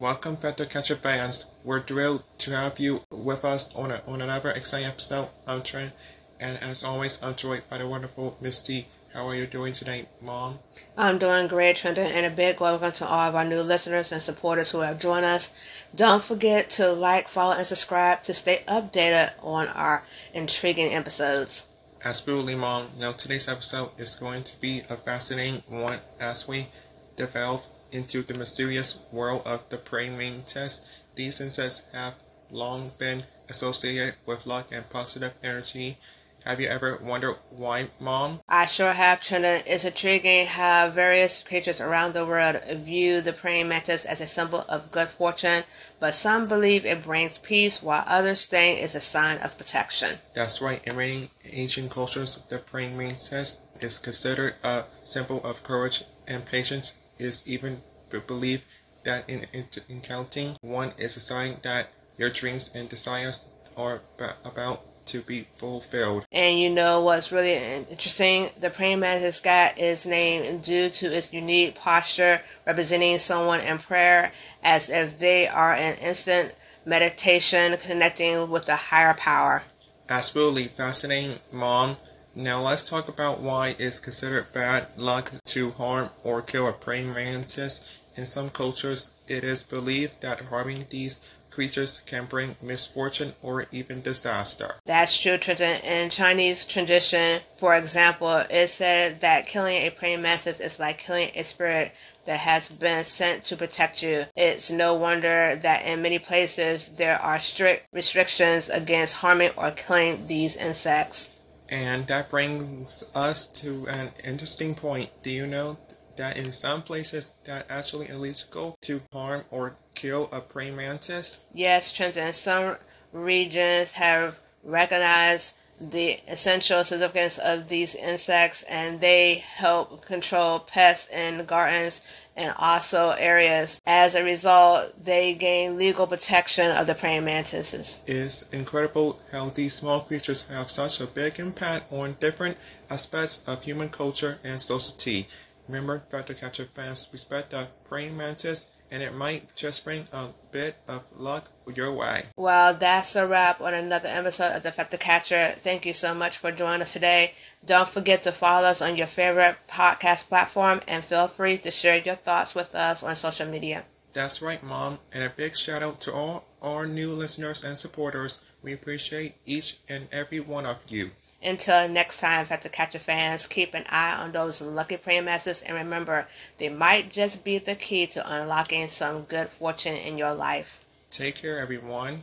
Welcome back to Catch Up Fans. We're thrilled to have you with us on, a, on another exciting episode of Trend. And as always, I'm joined by the wonderful Misty. How are you doing today, Mom? I'm doing great, Trenton, and a big welcome to all of our new listeners and supporters who have joined us. Don't forget to like, follow, and subscribe to stay updated on our intriguing episodes. Absolutely, Mom. Now, today's episode is going to be a fascinating one as we delve into the mysterious world of the praying mantis. These insects have long been associated with luck and positive energy. Have you ever wondered why, Mom? I sure have, Trenton. It's intriguing how various creatures around the world view the praying mantis as a symbol of good fortune, but some believe it brings peace, while others think it's a sign of protection. That's right. In many ancient cultures, the praying mantis is considered a symbol of courage and patience. Is even believed that in, in, in counting one is a sign that your dreams and desires are about to be fulfilled. And you know what's really interesting? The praying mantis cat is named due to its unique posture representing someone in prayer as if they are in instant meditation connecting with the higher power. Absolutely fascinating, Mom. Now let's talk about why it's considered bad luck to harm or kill a praying mantis. In some cultures, it is believed that harming these creatures can bring misfortune or even disaster. That's true. In Chinese tradition, for example, it said that killing a praying mantis is like killing a spirit that has been sent to protect you. It's no wonder that in many places there are strict restrictions against harming or killing these insects. And that brings us to an interesting point. Do you know that in some places that actually illegal to harm or kill a praying mantis? Yes, Trenton. Some regions have recognized the essential significance of these insects and they help control pests in gardens and also areas. As a result, they gain legal protection of the praying mantises. It's incredible how these small creatures have such a big impact on different aspects of human culture and society. Remember, Factor Catcher fans respect the praying mantis, and it might just bring a bit of luck your way. Well, that's a wrap on another episode of the Factor Catcher. Thank you so much for joining us today. Don't forget to follow us on your favorite podcast platform, and feel free to share your thoughts with us on social media. That's right, Mom. And a big shout out to all our new listeners and supporters. We appreciate each and every one of you. Until next time, Factor Catcher fans, keep an eye on those lucky praying mantises and remember, they might just be the key to unlocking some good fortune in your life. Take care, everyone.